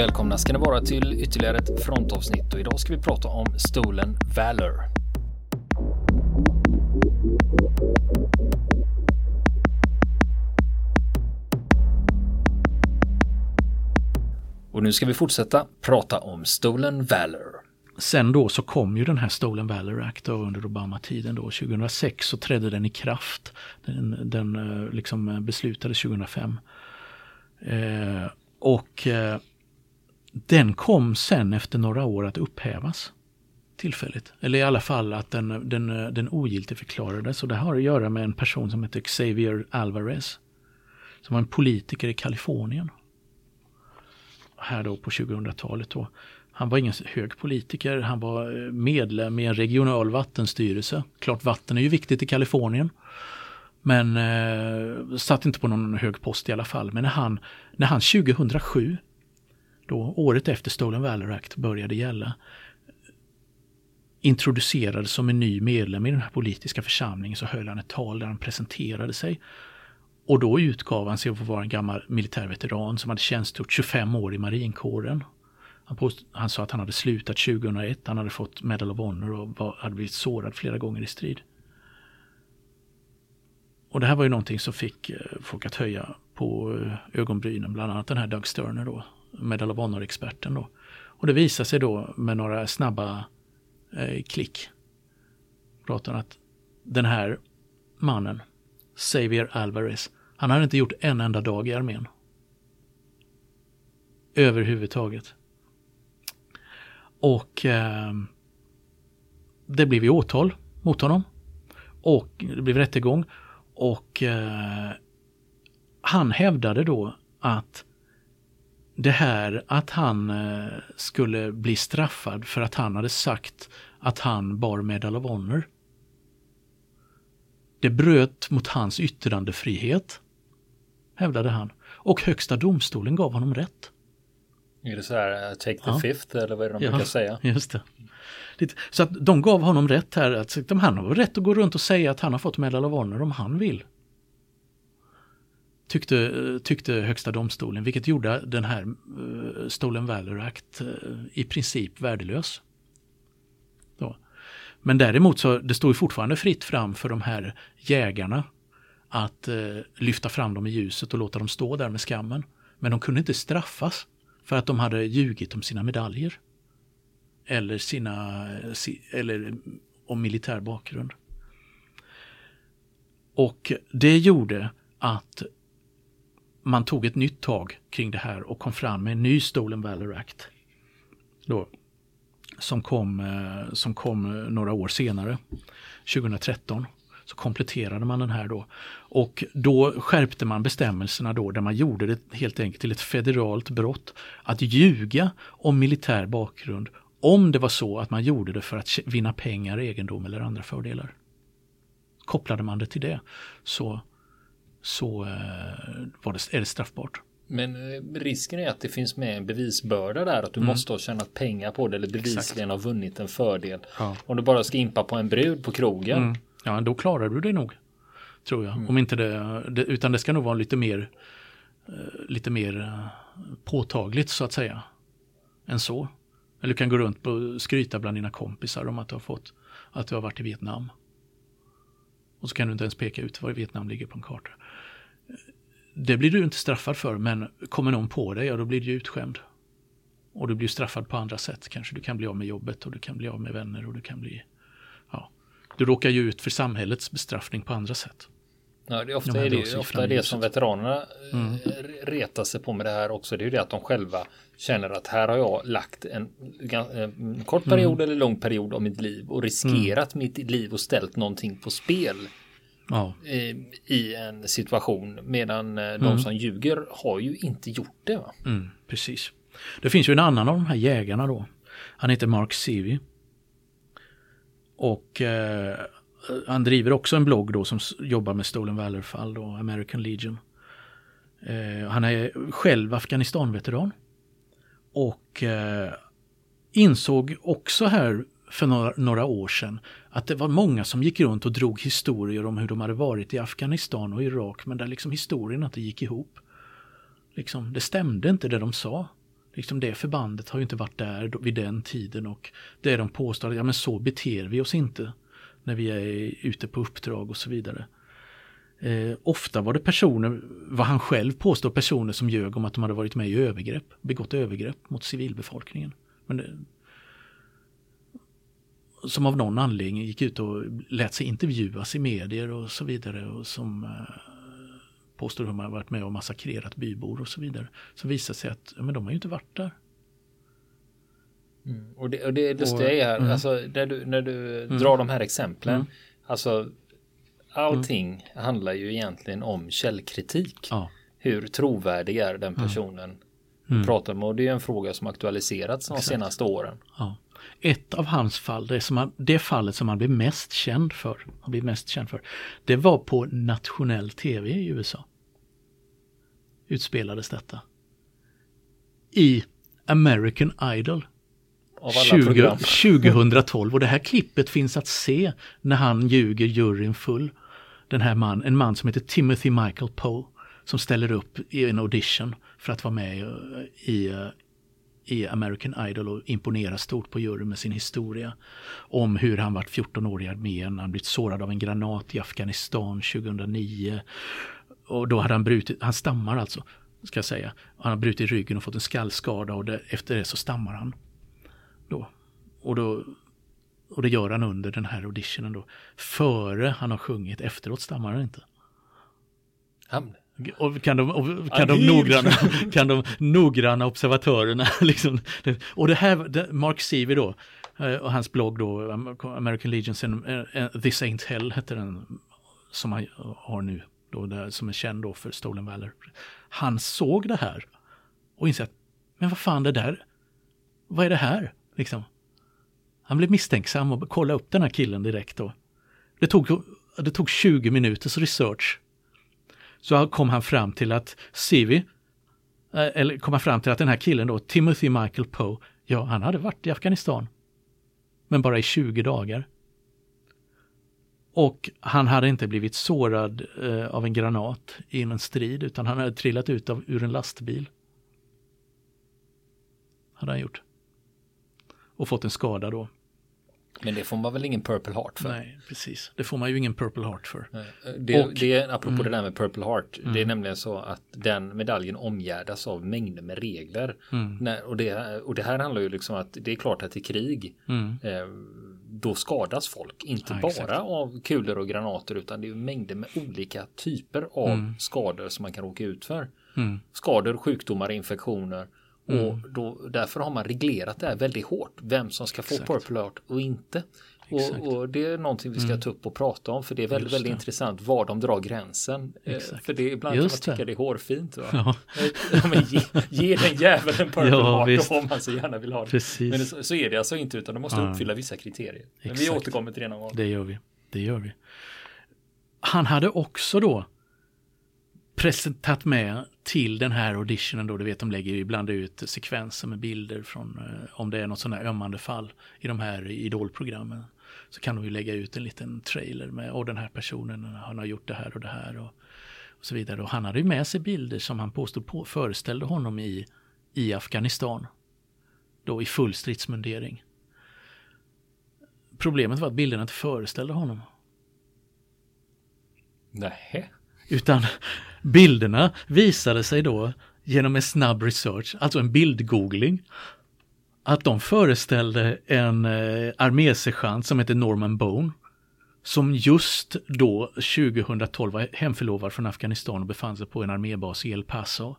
Välkomna ska ni vara till ytterligare ett frontavsnitt och idag ska vi prata om Stolen Valor. Och nu ska vi fortsätta prata om Stolen Valor. Sen då så kom ju den här Stolen Valor Act då under Obama-tiden då. 2006 så trädde den i kraft. Den, den eh, liksom eh, beslutades 2005. Eh, och eh, den kom sen efter några år att upphävas tillfälligt. Eller i alla fall att den, den, den ogiltigförklarades. Och det har att göra med en person som heter Xavier Alvarez. Som var en politiker i Kalifornien. Här då på 2000-talet då. Han var ingen hög politiker, han var eh, medlem i en regional vattenstyrelse. Klart vatten är ju viktigt i Kalifornien. Men eh, satt inte på någon hög post i alla fall. Men när han, när han 2007 då året efter Stolen Valor Act började gälla, introducerades som en ny medlem i den här politiska församlingen så höll han ett tal där han presenterade sig. Och då utgav han sig för att vara en gammal militärveteran som hade tjänstgjort 25 år i marinkåren. Han, han sa att han hade slutat 2001, han hade fått Medal of Honor och var, hade blivit sårad flera gånger i strid. Och det här var ju någonting som fick eh, folk att höja på eh, ögonbrynen, bland annat den här Doug Sterner då, Medal of Honor-experten då. Och det visar sig då med några snabba eh, klick. Pratar att den här mannen, Xavier Alvarez, han hade inte gjort en enda dag i armén. Överhuvudtaget. Och eh, det blev ju åtal mot honom. Och det blev rättegång. Och eh, han hävdade då att det här att han eh, skulle bli straffad för att han hade sagt att han bar Medal of Honor. Det bröt mot hans yttrandefrihet, hävdade han. Och högsta domstolen gav honom rätt. Är det så här, uh, take the Ja. fifth eller vad är det de Ja. brukar säga? Just det. Det- Så att de gav honom rätt här. Att han har rätt att gå runt och säga att han har fått Medal of Honor om han vill. Tyckte, tyckte högsta domstolen, vilket gjorde den här uh, Stolen Valor Act eh, i princip värdelös. Då. Men däremot så det står ju fortfarande fritt fram för de här jägarna att eh, lyfta fram dem i ljuset och låta dem stå där med skammen. Men de kunde inte straffas för att de hade ljugit om sina medaljer eller sina eh, si- eller om militär bakgrund. Och det gjorde att man tog ett nytt tag kring det här och kom fram med en ny Stolen Valor Act. Då, som, kom, eh, som kom eh, några år senare, 2013. Så kompletterade man den här då. Och då skärpte man bestämmelserna då där man gjorde det helt enkelt till ett federalt brott att ljuga om militär bakgrund om det var så att man gjorde det för att vinna pengar, egendom eller andra fördelar. Kopplade man det till det så, så eh, var det, är det straffbart. Men eh, risken är att det finns med en bevisbörda där att du måste ha tjänat pengar på det eller bevisligen ha vunnit en fördel. Ja. Om du bara ska impa på en brud på krogen. Mm. Ja, då klarar du det nog. Tror jag. Om inte det, det, utan det ska nog vara lite mer, eh, lite mer påtagligt så att säga. Än så. Eller du kan gå runt och skryta bland dina kompisar om att du har fått, att du har varit i Vietnam. Och så kan du inte ens peka ut var Vietnam ligger på en karta. Det blir du inte straffad för, men kommer någon på dig, ja då blir du utskämd. Och du blir straffad på andra sätt. Kanske du kan bli av med jobbet och du kan bli av med vänner och du kan bli, ja, du råkar ju ut för samhällets bestraffning på andra sätt. Ja, det är ofta, De är det, ofta är det som veteranerna Mm. eh, retar sig på med det här också. Det är ju det att de själva känner att här har jag lagt en, en kort Mm. period eller lång period av mitt liv och riskerat mitt liv och ställt någonting på spel Ja, eh, i en situation medan eh, de Mm. som ljuger har ju inte gjort det. Mm, precis. Det finns ju en annan av de här jägarna då. Han heter Mark Seavey. Och eh, han driver också en blogg då som jobbar med Stolen Valor-fall då, American Legion. Eh, han är själv Afghanistan-veteran. Och eh, insåg också här för några, några år sedan att det var många som gick runt och drog historier om hur de hade varit i Afghanistan och Irak men där liksom historien inte gick ihop. Liksom, det stämde inte det de sa. Liksom det förbandet har ju inte varit där vid den tiden och det de påstår, ja men så beter vi oss inte när vi är ute på uppdrag och så vidare. Eh, ofta var det personer, vad han själv påstår, personer som ljög om att de hade varit med i övergrepp, begått övergrepp mot civilbefolkningen. Men det, som av någon anledning gick ut och lät sig intervjuas i medier och så vidare och som eh, påstår att de har varit med och massakrerat bybor och så vidare. Så visar sig att men de har ju inte varit där. Mm. Och, det, och det lustiga är, mm. alltså när du, när du mm. drar de här exemplen, mm. alltså allting handlar ju egentligen om källkritik. Ja. Hur trovärdig är den mm. personen mm. pratar med och det är en fråga som aktualiserats de Exakt. senaste åren. Ja. Ett av hans fall, det, som han, det fallet som han blev mest känd för, han blev mest känd för, det var på nationell tv i USA. Utspelades detta. I American Idol. 20, 2012 och det här klippet finns att se när han ljuger juryn full. Den här man, en man som heter Timothy Michael Poe som ställer upp i en audition för att vara med i, i American Idol och imponerar stort på juryn med sin historia. Om hur han varit 14 år i armén, han blivit sårad av en granat i Afghanistan 2009. Och då hade han brutit, han stammar alltså, ska jag säga. Han har brutit ryggen och fått en skallskada och det, efter det så stammar han. Då. Och, då, och det gör han under den här auditionen då. Före han har sjungit, efteråt stammar han inte. Han, och kan de, och kan, de noggranna, kan de noggranna observatörerna liksom, och det här, Mark Seavey då, eh, och hans blogg då, American Legions, eh, eh, This Ain't Hell heter den, som han har nu, då, där, som är känd då för Stolen Valor. Han såg det här och insåg att, men vad fan det där, vad är det här? Liksom. Han blev misstänksam och kollade upp den här killen direkt då. Det tog, det tog 20 minuters research så kom han fram till att Sivi, eh, eller kom han fram till att den här killen då, Timothy Michael Poe, ja han hade varit i Afghanistan. Men bara i 20 dagar. Och han hade inte blivit sårad eh, av en granat i en strid utan han hade trillat ut av, ur en lastbil. Hade han gjort. Och fått en skada då. Men det får man väl ingen Purple Heart för? Nej, precis. Det får man ju ingen Purple Heart för. Det, och, det apropå mm, det där med Purple Heart. Mm. Det är nämligen så att den medaljen omgärdas av mängder med regler. Mm. När, och, det, och det här handlar ju liksom att det är klart att i krig mm. eh, då skadas folk. Inte ja, bara exakt. av kulor och granater utan det är mängder med olika typer av mm. skador som man kan råka ut för. Mm. Skador, sjukdomar, infektioner. Mm. Och då, därför har man reglerat det här väldigt hårt. Vem som ska Exakt. få Purple Heart och inte. Och, och, det är någonting vi ska mm. ta upp och prata om för det är väldigt, väldigt intressant var de drar gränsen. Eh, Exakt. För det, ibland Just kan man tycka det. det är hårfint. Va? Ja. Men ge, ge den jäveln Purple ja, Heart visst. om man så gärna vill ha det. Precis. Men så, så, är det alltså inte utan de måste ja. uppfylla vissa kriterier. Men vi återkommer till det någon gång. Det gör vi. Det gör vi. Han hade också då presenterat med till den här auditionen då, du vet de lägger ibland ut sekvenser med bilder från eh, om det är något sådant här ömmande fall i de här idolprogrammen. Så kan de ju lägga ut en liten trailer med, och den här personen, han har gjort det här och det här och, och så vidare. Och han hade ju med sig bilder som han påstod på, föreställde honom i, i Afghanistan. Då i full stridsmundering. Problemet var att bilderna inte föreställde honom. Nej. Utan bilderna visade sig då genom en snabb research, alltså en bildgoogling, att de föreställde en eh, armésergeant som heter Norman Bone. Som just då, 2012, var hemförlovad från Afghanistan och befann sig på en armébas i El Paso.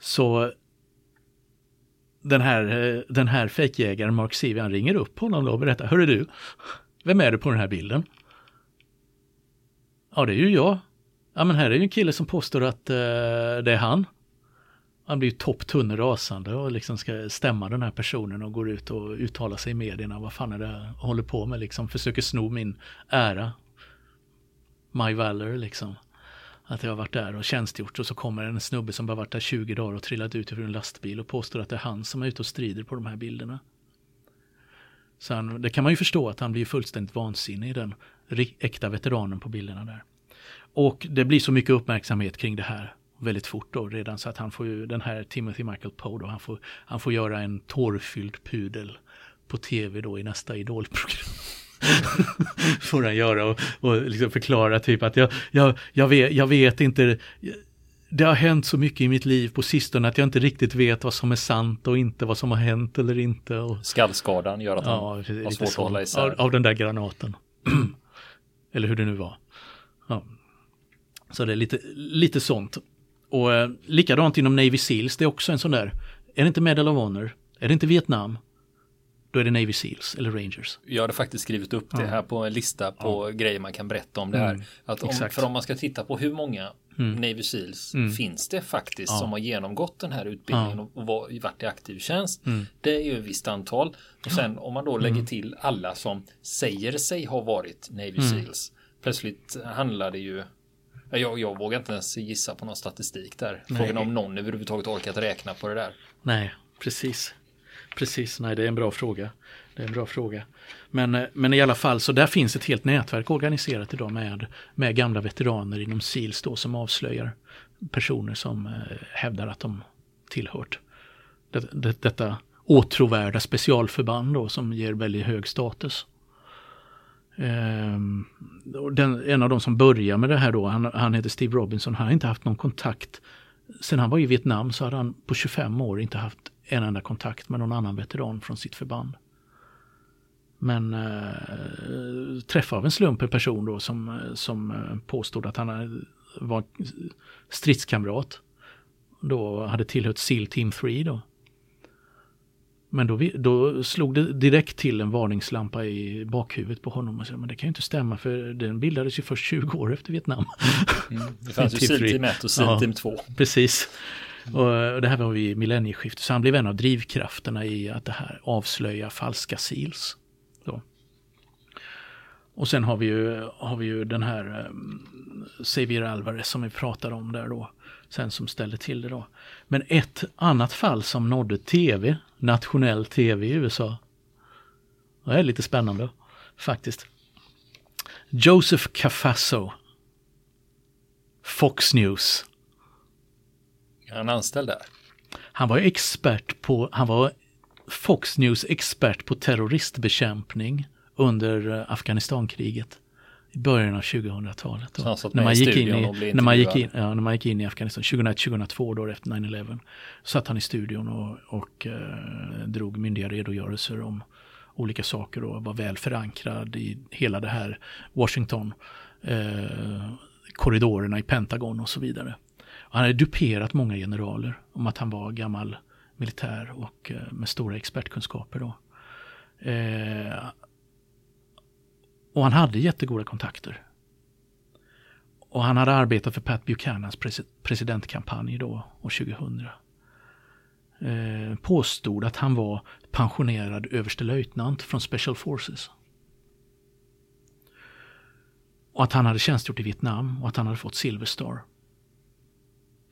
Så den här, eh, den här fejkjägaren Mark Sivian ringer upp honom då och berättar, hörru du, vem är du på den här bilden? Ja, det är ju jag. Ja, men här är ju en kille som påstår att eh, det är han. Han blir ju topptunn rasande och liksom ska stämma den här personen och går ut och uttalar sig i medierna. Vad fan är det jag håller på med liksom? Försöker sno min ära. My valor liksom. Att jag har varit där och tjänstgjort och så kommer en snubbe som bara varit där 20 dagar och trillat ut ur en lastbil och påstår att det är han som är ute och strider på de här bilderna. Så han, det kan man ju förstå att han blir fullständigt vansinnig, i den äkta veteranen på bilderna där. Och det blir så mycket uppmärksamhet kring det här. väldigt fort då redan så att han får ju den här Timothy Michael Poe då, han får, han får göra en tårfylld pudel på tv då i nästa idolprogram. får han göra och, och liksom förklara typ att jag, jag, jag, vet, jag vet inte, det har hänt så mycket i mitt liv på sistone att jag inte riktigt vet vad som är sant och inte vad som har hänt eller inte. Och, Skallskadan gör att han ja, har svårt att hålla isär. Av, av den där granaten. eller hur det nu var. Ja. Så det är lite, lite sånt. Och eh, likadant inom Navy Seals, det är också en sån där, är det inte Medal of Honor? Är det inte Vietnam? Då är det Navy Seals eller Rangers. Jag hade faktiskt skrivit upp det här på en lista på ja. grejer man kan berätta om det här. Mm, att om, för om man ska titta på hur många mm. Navy Seals mm. finns det faktiskt ja. som har genomgått den här utbildningen och varit i aktiv tjänst. Mm. Det är ju ett visst antal. Och sen om man då lägger mm. till alla som säger sig ha varit Navy mm. Seals. Plötsligt handlar det ju jag, jag vågar inte ens gissa på någon statistik där. Frågan om någon överhuvudtaget orkat räkna på det där. Nej, precis. Precis, nej det är en bra fråga. Det är en bra fråga. Men, eh, men i alla fall så där finns ett helt nätverk organiserat idag med, med gamla veteraner inom SILS då som avslöjar personer som eh, hävdar att de tillhört det, det, detta åtråvärda specialförband då som ger väldigt hög status. Ehm, den, en av de som börjar med det här då, han, han heter Steve Robinson, han har inte haft någon kontakt. Sen han var i Vietnam så hade han på 25 år inte haft en enda kontakt med någon annan veteran från sitt förband. Men eh, träffade av en slump en person då som, som eh, påstod att han var stridskamrat. Då hade tillhört SEAL Team 3 då. Men då, då slog det direkt till en varningslampa i bakhuvudet på honom. Och sa, men det kan ju inte stämma för den bildades ju först 20 år efter Vietnam. Mm, det fanns ju SEAL Team 1 och Team 2. Precis. Och det här var vid millennieskiftet. Så han blev en av drivkrafterna i att det här avslöja falska SEALs. Då. Och sen har vi ju, har vi ju den här um, Xavier Alvarez som vi pratade om där då. Sen som ställde till det då. Men ett annat fall som nådde tv, nationell tv i USA. Det är lite spännande faktiskt. Joseph Cafasso. Fox News. Är han anställd där? Han var expert på, han var Fox News expert på terroristbekämpning under eh, Afghanistankriget i början av 2000-talet. När man, gick in i, när, man gick in, ja, när man gick in i Afghanistan 2001-2002 då efter 9-11 satt han i studion och, och eh, drog myndiga redogörelser om olika saker och var väl förankrad i hela det här Washington eh, korridorerna i Pentagon och så vidare. Han hade duperat många generaler om att han var gammal militär och eh, med stora expertkunskaper. Då. Eh, och han hade jättegoda kontakter. Och han hade arbetat för Pat Buchanans presidentkampanj då, år 2000. Eh, påstod att han var pensionerad överstelöjtnant från Special Forces. Och att han hade tjänstgjort i Vietnam och att han hade fått Silver Star.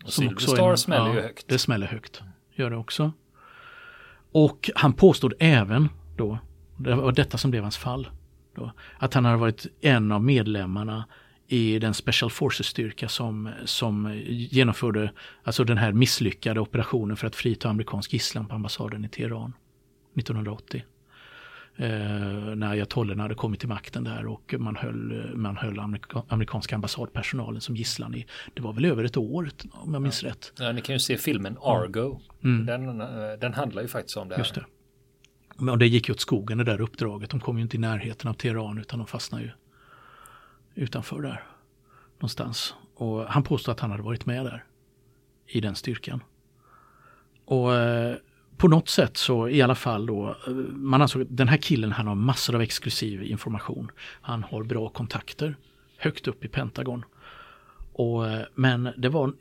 Och Silver Star en, smäller ja, ju högt. Det smäller högt. Gör det också. Och han påstod även då, det var detta som blev hans fall, då, att han hade varit en av medlemmarna i den Special Forces-styrka som, som genomförde alltså den här misslyckade operationen för att frita amerikansk gisslan på ambassaden i Teheran 1980 eh, när ayatollerna hade kommit till makten där och man höll, man höll amerika, amerikanska ambassadpersonalen som gisslan i, det var väl över ett år om jag minns ja. rätt. Ja, ni kan ju se filmen Argo. Mm. Den, eh, den handlar ju faktiskt om det här. Just det. Men det gick ju åt skogen det där uppdraget. De kom ju inte i närheten av Teheran utan de fastnade ju utanför där någonstans. Och han påstod att han hade varit med där i den styrkan. Och eh, på något sätt så i alla fall då, eh, man ansåg att den här killen han har massor av exklusiv information. Han har bra kontakter högt upp i Pentagon. Och, eh, men det var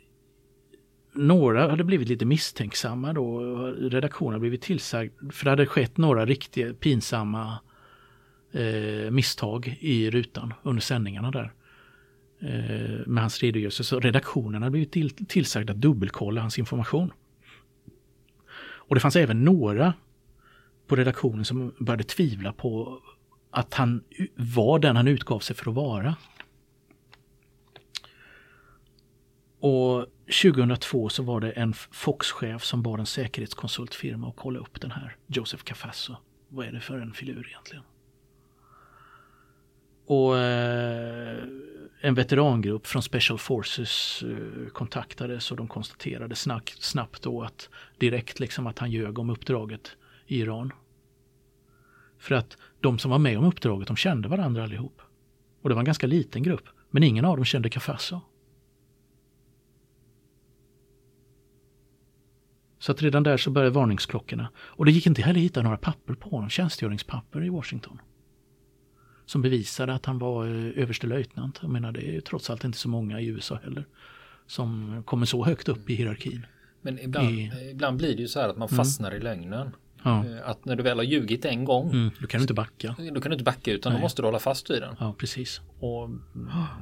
några hade blivit lite misstänksamma då. Redaktionen hade blivit tillsagd för det hade skett några riktigt pinsamma eh, misstag i rutan under sändningarna där. Eh, med hans redogörelse. Så redaktionen hade blivit till, tillsagd att dubbelkolla hans information. Och det fanns även några på redaktionen som började tvivla på att han var den han utgav sig för att vara. Och 2002 så var det en Fox-chef som bad en säkerhetskonsultfirma att kolla upp den här Joseph Cafasso. Vad är det för en filur egentligen? Och eh, en veterangrupp från Special Forces eh, kontaktades och de konstaterade snabbt, snabbt då att direkt liksom att han ljög om uppdraget i Iran. För att de som var med om uppdraget, de kände varandra allihop. Och det var en ganska liten grupp, men ingen av dem kände Cafasso. Så att redan där så började varningsklockorna. Och det gick inte heller att hitta några papper på honom, tjänstgöringspapper i Washington. Som bevisade att han var eh, överstelöjtnant. Jag menar det är trots allt inte så många i USA heller. Som kommer så högt upp i hierarkin. Men ibland, I, ibland blir det ju så här att man fastnar mm. i lögnen. Ja. Eh, att när du väl har ljugit en gång. Mm, då kan du inte backa. Då kan du inte backa utan Nej. då måste du hålla fast vid den. Ja, precis. Och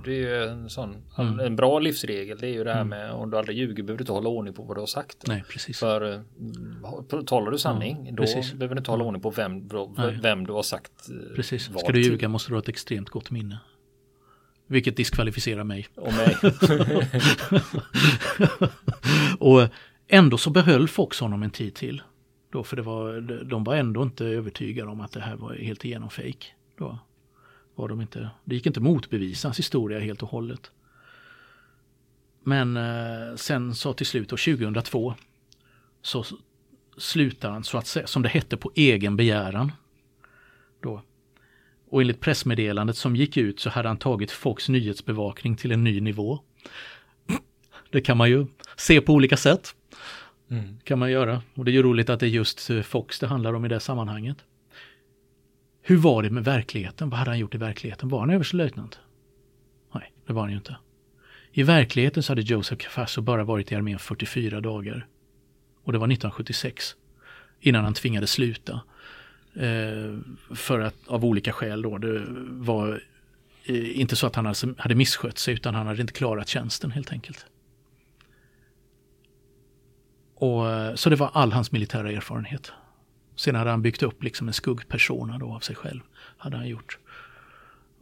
det är ju en sån, mm. en bra livsregel. Det är ju det här mm. med om du aldrig ljuger behöver du inte hålla ordning på vad du har sagt. Nej, precis. För mm, talar du sanning ja, då precis. behöver du inte hålla ordning på vem, vem du har sagt. Eh, precis. Ska du ljuga måste du ha ett extremt gott minne. Vilket diskvalificerar mig. Och mig. och ändå så behöll Fox honom en tid till. Då, för det var, de var ändå inte övertygade om att det här var helt igenom fejk. Då var de inte, det gick inte motbevisa hans historia helt och hållet. Men eh, sen så till slut, då, 2002, så slutar han så att säga, som det hette på egen begäran. Då. Och enligt pressmeddelandet som gick ut så hade han tagit Fox nyhetsbevakning till en ny nivå. Det kan man ju se på olika sätt. Mm. Kan man göra. Och det är ju roligt att det är just eh, Fox det handlar om i det sammanhanget. Hur var det med verkligheten? Vad hade han gjort i verkligheten? Var han överstelöjtnant? Nej, det var han ju inte. I verkligheten så hade Joseph Cafasso bara varit i armén 44 dagar. Och det var 1976. Innan han tvingades sluta. Eh, för att av olika skäl då. Det var eh, inte så att han alltså hade misskött sig utan han hade inte klarat tjänsten helt enkelt. Och, eh, så det var all hans militära erfarenhet. Sen hade han byggt upp liksom en skuggpersona då av sig själv. Hade han gjort.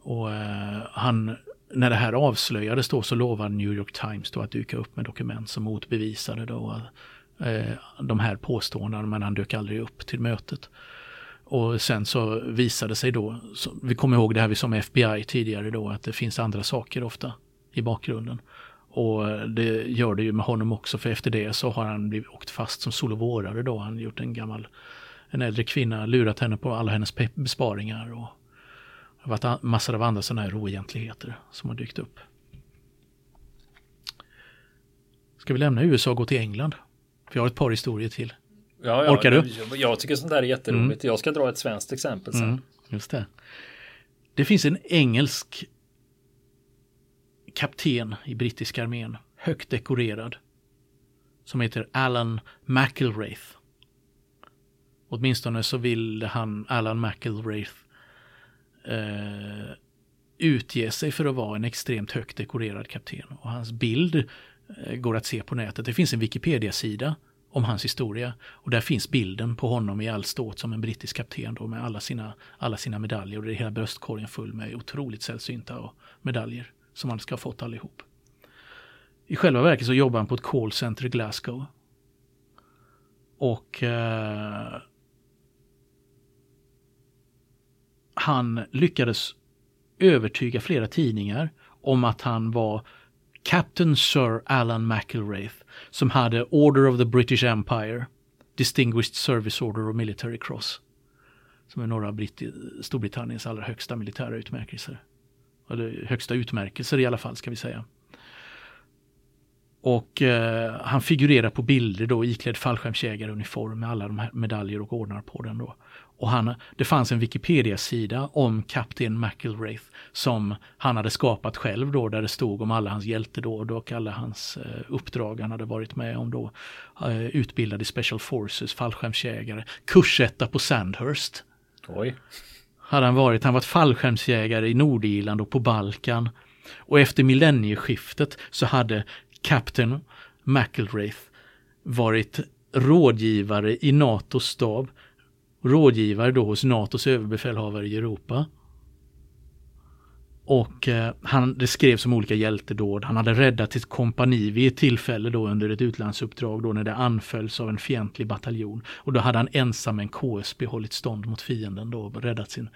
Och eh, han, när det här avslöjades då så lovade New York Times då att dyka upp med dokument som motbevisade då eh, de här påståendena men han dök aldrig upp till mötet. Och sen så visade sig då, så, vi kommer ihåg det här vi som FBI tidigare då, att det finns andra saker ofta i bakgrunden. Och det gör det ju med honom också för efter det så har han blivit åkt fast som solovårare då. Han gjort en gammal, en äldre kvinna, lurat henne på alla hennes besparingar och det har varit massor av andra sådana här oegentligheter som har dykt upp. Ska vi lämna USA och gå till England? För jag har ett par historier till. Ja, ja, Orkar du? Jag, jag tycker sånt där är jätteroligt. Mm. Jag ska dra ett svenskt exempel sen. Mm, just det. Det finns en engelsk kapten i brittiska armén, högt dekorerad, som heter Alan McIlraith. Åtminstone så vill han, Alan McIlraith, eh, utge sig för att vara en extremt högt dekorerad kapten. Och hans bild eh, går att se på nätet. Det finns en Wikipedia-sida om hans historia. Och där finns bilden på honom i all ståt som en brittisk kapten då med alla sina, alla sina medaljer. Och det är hela bröstkorgen full med otroligt sällsynta medaljer som han ska ha fått allihop. I själva verket så jobbar han på ett callcenter i Glasgow. Och eh, han lyckades övertyga flera tidningar om att han var Captain Sir Alan McIlwraith som hade Order of the British Empire, Distinguished Service Order och Military Cross. Som är några av Storbritanniens allra högsta militära utmärkelser eller högsta utmärkelser i alla fall ska vi säga. Och eh, han figurerar på bilder då iklädd fallskärmsjägaruniform med alla de här medaljer och ordnar på den då. Och han, det fanns en Wikipedia-sida om kapten McIlwraith som han hade skapat själv då där det stod om alla hans hjältedåd och alla hans eh, uppdrag han hade varit med om då. Eh, utbildad i Special Forces, fallskärmsjägare, kursetta på Sandhurst. Oj hade han varit. Han var fallskärmsjägare i Nordirland och på Balkan. Och efter millennieskiftet så hade Captain McIlraith varit rådgivare i NATOs stab. Rådgivare då hos NATOs överbefälhavare i Europa. Och eh, han, det skrevs om olika hjältedåd. Han hade räddat ett kompani vid ett tillfälle då under ett utlandsuppdrag då när det anfölls av en fientlig bataljon. Och då hade han ensam en KSB hållit stånd mot fienden då och räddat, sin,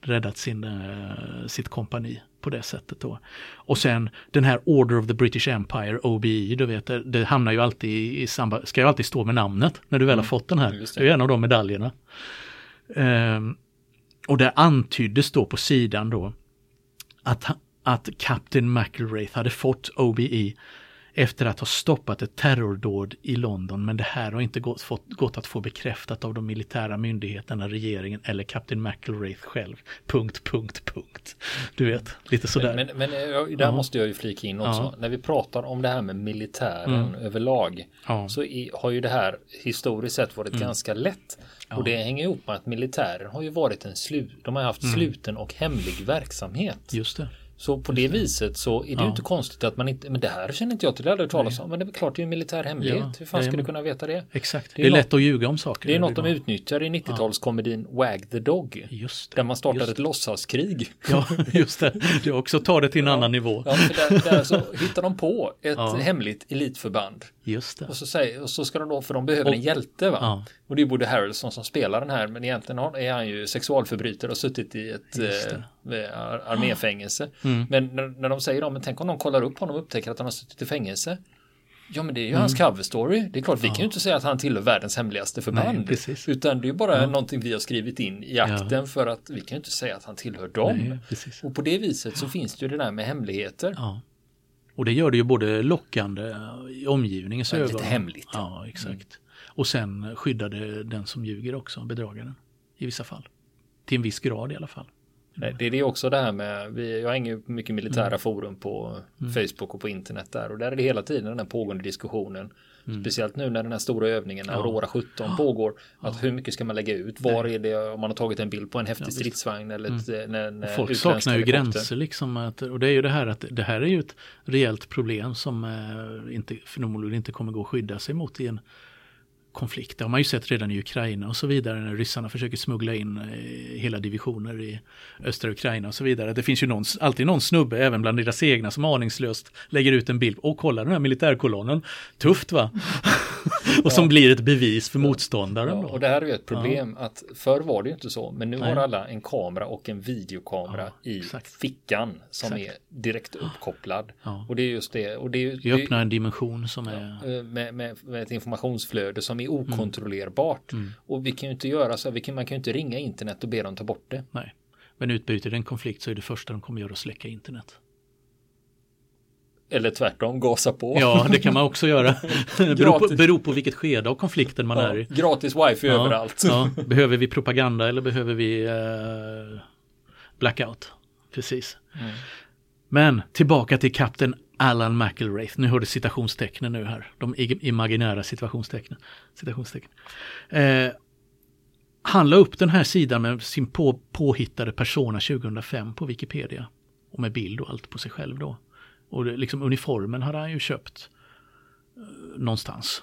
räddat sin, eh, sitt kompani på det sättet då. Och sen den här Order of the British Empire, OBE, du vet, det, hamnar ju alltid i, i samband, ska ju alltid stå med namnet när du väl har mm. fått den här. Det. det är en av de medaljerna. Um, och det antyddes då på sidan då att, att Captain McElwraith hade fått OBE efter att ha stoppat ett terrordåd i London. Men det här har inte gått, fått, gått att få bekräftat av de militära myndigheterna, regeringen eller Captain McElwraith själv. Punkt, punkt, punkt. Du vet, lite sådär. Men, men, men där uh måste jag ju flika in också. Uh När vi pratar om det här med militären mm. överlag uh så i, har ju det här historiskt sett varit mm. ganska lätt. Och det hänger ihop med att militären har ju varit en slut, de har haft mm. sluten och hemlig verksamhet. Just det. Så på det viset så är det ju inte konstigt att man inte, men det här känner inte jag till, det hade talas om, men det är klart det är en militär hemlighet. Hur fan ska du kunna veta det? Exakt, det är, det är något, lätt att ljuga om saker. Det är något de utnyttjar i 90-talskomedin ja. Wag the Dog. Just det, där man startar ett låtsaskrig. Ja, just det. Det också tar det till en annan nivå. Ja, där, där så hittar de på ett hemligt elitförband. Just det. Och så, säger, och så ska de då, för de behöver och, en hjälte va? Och det är både Harrelson som spelar den här, men egentligen är han ju sexualförbrytare och suttit i ett eh, arméfängelse. Mm. Men när, när de säger då, men tänk om någon kollar upp honom och upptäcker att han har suttit i fängelse. Ja men det är ju mm. hans cover story. Det är klart, vi ja. kan ju inte säga att han tillhör världens hemligaste förband. Nej, utan det är bara ja. någonting vi har skrivit in i akten ja. för att vi kan ju inte säga att han tillhör dem. Nej, och på det viset så finns det ju det där med hemligheter. Och det gör det ju både lockande i omgivningens ögon. Lite hemligt. Ja, exakt. Mm. Och sen skyddar det den som ljuger också, bedragaren. I vissa fall. Till en viss grad i alla fall. Nej, det är det också det här med, vi, jag hänger mycket militära mm. forum på mm. Facebook och på internet där och där är det hela tiden den här pågående diskussionen. Mm. Speciellt nu när den här stora övningen. Aurora 17 pågår. Att hur mycket ska man lägga ut? Var är det om man har tagit en bild på en häftig stridsvagn eller ett, mm. en, en Folk saknar ju gränser liksom. Att, och det är ju det här att det här är ju ett reellt problem som eh, inte, förmodligen inte kommer gå att skydda sig mot i en konflikt. Det har man ju sett redan i Ukraina och så vidare när ryssarna försöker smuggla in eh, hela divisioner i östra Ukraina och så vidare. Det finns ju någon, alltid någon snubbe, även bland deras egna, som aningslöst lägger ut en bild. Och kolla den här militärkolonnen. Tufft va? och som blir ett bevis för motståndaren. Ja, och det här är ju ett problem ja. att förr var det ju inte så, men nu Nej. har alla en kamera och en videokamera ja, i exakt. fickan som exakt. är direkt uppkopplad. Och det är just det. Och det, det öppnar en dimension som är... Eh, med, med, med ett informationsflöde som är okontrollerbart. Mm. Och vi kan ju inte göra så, vi kan, man kan ju inte ringa internet och be dem ta bort det. Nej, men utbryter det en konflikt så är det första de kommer göra att släcka internet. Eller tvärtom, gasa på. Ja, det kan man också göra. beror, på, beror på vilket skede av konflikten man ja, är i. Gratis wifi ja, överallt. Ja. Behöver vi propaganda eller behöver vi uh, blackout? Precis. Mm. Men tillbaka till kapten Alan McElwraith. Nu hör du citationstecknen nu här. De imaginära citationstecknen. citationstecknen. Eh, han la upp den här sidan med sin på, påhittade persona 2005 på Wikipedia. Och med bild och allt på sig själv då. Och det, liksom uniformen hade han ju köpt eh, någonstans.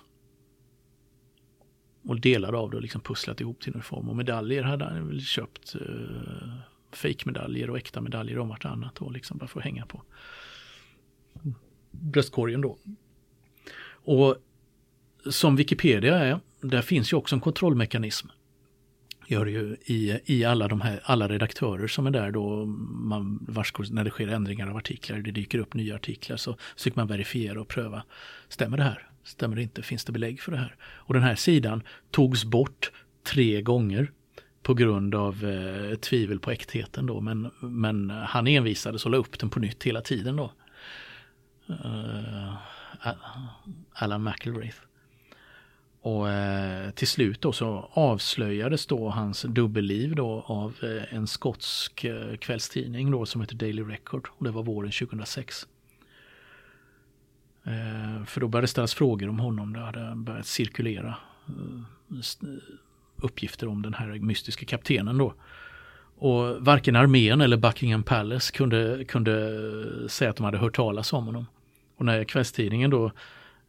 Och delar av det och liksom pusslat ihop till uniform. Och medaljer hade han väl köpt. Eh, Fejkmedaljer och äkta medaljer om vartannat. Och liksom bara för att hänga på bröstkorgen då. Och som Wikipedia är, där finns ju också en kontrollmekanism. Gör det ju i, i alla de här, alla redaktörer som är där då, man, vars, när det sker ändringar av artiklar, det dyker upp nya artiklar, så försöker man verifiera och pröva. Stämmer det här? Stämmer det inte? Finns det belägg för det här? Och den här sidan togs bort tre gånger på grund av eh, tvivel på äktheten då, men, men han envisades och la upp den på nytt hela tiden då uh, Alan McElraith. Och eh, till slut då så avslöjades då hans dubbelliv då av eh, en skotsk eh, kvällstidning då som heter Daily Record och det var våren 2006. Eh, för då började det ställas frågor om honom. Det hade börjat cirkulera eh, uppgifter om den här mystiska kaptenen då. Och varken armén eller Buckingham Palace kunde, kunde säga att de hade hört talas om honom. Och när kvällstidningen då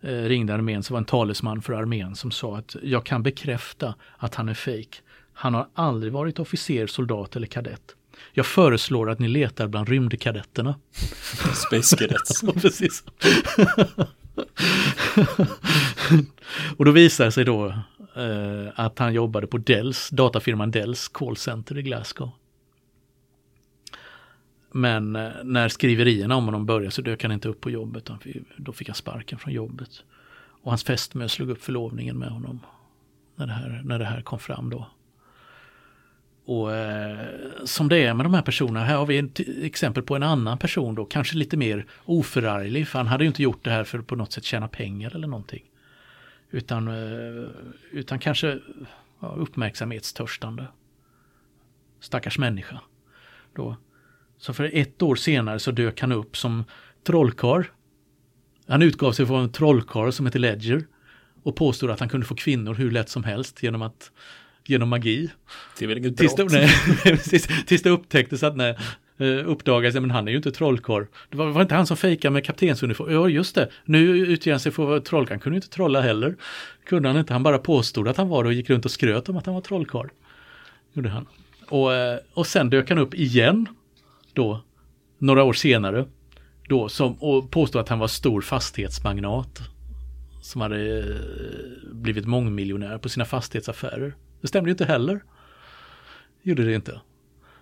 ringde armén så var en talesman för armén som sa att jag kan bekräfta att han är fejk. Han har aldrig varit officer, soldat eller kadett. Jag föreslår att ni letar bland rymdkadetterna. Space Cadets. Precis. och då visar det sig då eh, att han jobbade på Dells, datafirman Dells callcenter i Glasgow. Men eh, när skriverierna om honom började så dök han inte upp på jobbet. Då fick han sparken från jobbet. Och hans fästmö slog upp förlovningen med honom. När det här, när det här kom fram då. Och eh, som det är med de här personerna, här har vi ett exempel på en annan person då, kanske lite mer oförarglig, för han hade ju inte gjort det här för att på något sätt tjäna pengar eller någonting. Utan, eh, utan kanske ja, uppmärksamhetstörstande. Stackars människa. Då. Så för ett år senare så dök han upp som trollkar. Han utgav sig för en trollkar som heter Ledger och påstod att han kunde få kvinnor hur lätt som helst genom att genom magi. Det är väl inget tills brott? Det, nej, tills, det upptäcktes att nej, eh, uppdagades, men han är ju inte trollkarl. Det var, var inte han som fejkade med kaptensuniform? Ja, just det. Nu utger han sig för att vara trollkarl. Han kunde inte trolla heller. Kunde han inte. Han bara påstod att han var det och gick runt och skröt om att han var trollkarl. Gjorde han. Och, eh, och sen dök han upp igen då, några år senare. Då, som, och påstod att han var stor fastighetsmagnat. Som hade eh, blivit mångmiljonär på sina fastighetsaffärer. Det stämde ju inte heller. Gjorde det inte.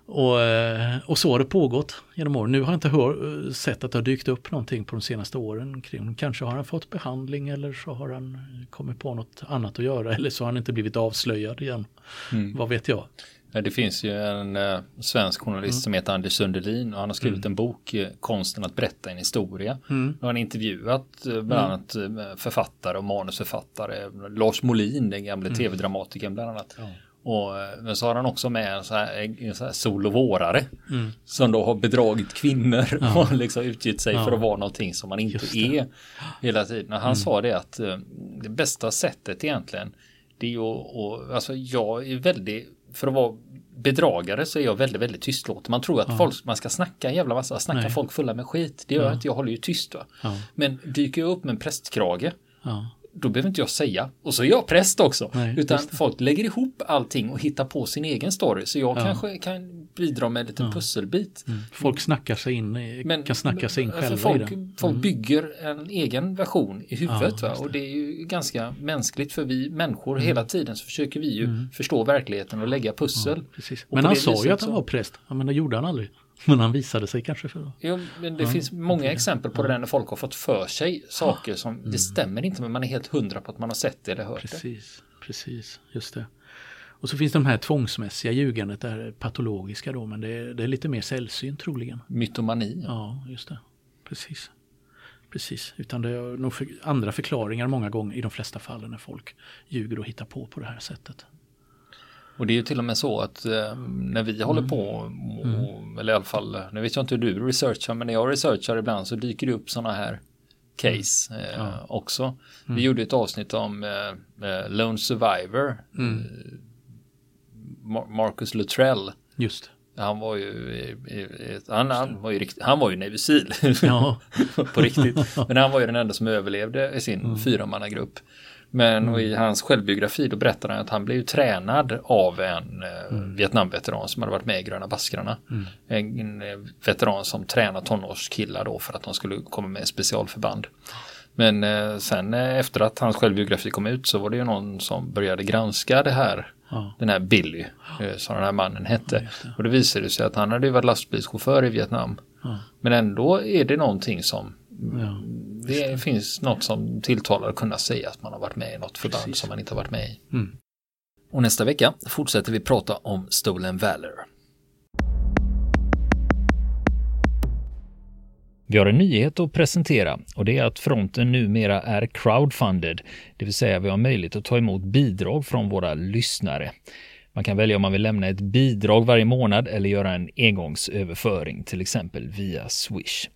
Och, eh, och så har det pågått genom åren. Nu har jag inte hör, sett att det har dykt upp någonting på de senaste åren kring. Kanske har han fått behandling eller så har han kommit på något annat att göra. Eller så har han inte blivit avslöjad igen. Mm. Vad vet jag. Det finns ju en eh, svensk journalist mm. som heter Anders Sundelin och han har skrivit mm. en bok, eh, Konsten att berätta en historia. Mm. Och han har intervjuat eh, bland mm. annat författare och manusförfattare. Lars Molin, den gamle mm. tv-dramatikern bland annat. Ja. Och, men så har han också med en, så här, en så här sol och vårare. Mm. Som då har bedragit kvinnor ja. och liksom utgitt sig ja. för att vara någonting som man inte är hela tiden. Och han sa det att det bästa sättet egentligen det är ju och, alltså jag är väldigt för att vara bedragare så är jag väldigt, väldigt tystlåten. Man tror att ja. folk, man ska snacka en jävla massa, snacka Nej. folk fulla med skit. Det gör jag inte, jag håller ju tyst. Va? Ja. Men dyker jag upp med en prästkrage ja då behöver inte jag säga. Och så är jag präst också. Nej, utan folk lägger ihop allting och hittar på sin egen story. Så jag ja. kanske kan bidra med en liten ja. pusselbit. Mm. Folk snackar sig in, men, kan snacka sig in själva folk, i det. Folk mm. bygger en egen version i huvudet. Ja, och det är ju ganska mänskligt för vi människor mm. hela tiden så försöker vi ju mm. förstå verkligheten och lägga pussel. men han sa ju att han var präst. men det gjorde han aldrig. Men han visade sig kanske för Jo, men det ja, finns många okay. exempel på det där när folk har fått för sig saker som mm. det stämmer inte men man är helt hundra på att man har sett det eller hört precis, det. Precis, precis, just det. Och så finns det de här tvångsmässiga ljugandet, det här patologiska då, men det är, det är lite mer sällsynt troligen. Mytomani. Ja, just det. Precis. Precis, utan det är nog för, andra förklaringar många gånger i de flesta fallen när folk ljuger och hittar på på det här sättet. Och det är ju till och med så att eh, när vi håller på, och, mm. eller i alla fall, nu vet jag inte hur du researchar, men när jag researchar ibland så dyker det upp sådana här case mm. eh, ja. också. Mm. Vi gjorde ett avsnitt om eh, eh Lone Survivor, mm. eh, Marcus Luttrell. Just. Han var ju, han, han var ju, rikt, han var ju Navy Seal ja. på riktigt. Men han var ju den enda som överlevde i sin mm. fyramannagrupp. Men mm. i hans självbiografi då berättar han att han blev tränad av en eh, mm. Vietnamveteran som hade varit med i Gröna Baskrarna. Mm. En, eh, veteran som tränade tonårskillar då för att de skulle komma med specialförband. Men eh, sen efter att hans självbiografi kom ut så var det ju någon som började granska det här. Den här Billy, som den här mannen hette. Ja, det. Och det visade sig att han hade varit lastbilschaufför i Vietnam. Ja. Men ändå är det någonting som Ja, det, finns något som tilltalar att kunna säga att man har varit med i något förband Precis. som man inte har varit med i. Mm. Och nästa vecka fortsätter vi prata om Stolen Valor. Vi har en nyhet att presentera och det är att fronten numera är crowdfunded, det vill säga vi har möjlighet att ta emot bidrag från våra lyssnare. Man kan välja om man vill lämna ett bidrag varje månad eller göra en engångsöverföring, till exempel via Swish.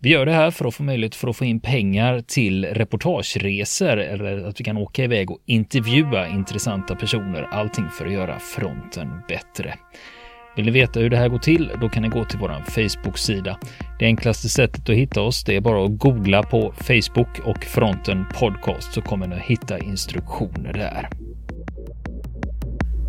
Vi gör det här för att få möjlighet för att få in pengar till reportageresor eller att vi kan åka iväg och intervjua intressanta personer. Allting för att göra fronten bättre. Vill ni veta hur det här går till? Då kan ni gå till vår Facebook-sida. Det enklaste sättet att hitta oss det är bara att googla på Facebook och Fronten Podcast så kommer ni att hitta instruktioner där.